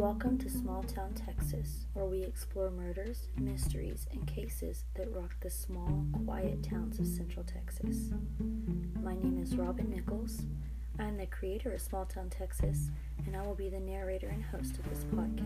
Welcome to Small Town Texas, where we explore murders, mysteries, and cases that rock the small, quiet towns of Central Texas. My name is Robin Nichols. I am the creator of Small Town Texas, and I will be the narrator and host of this podcast.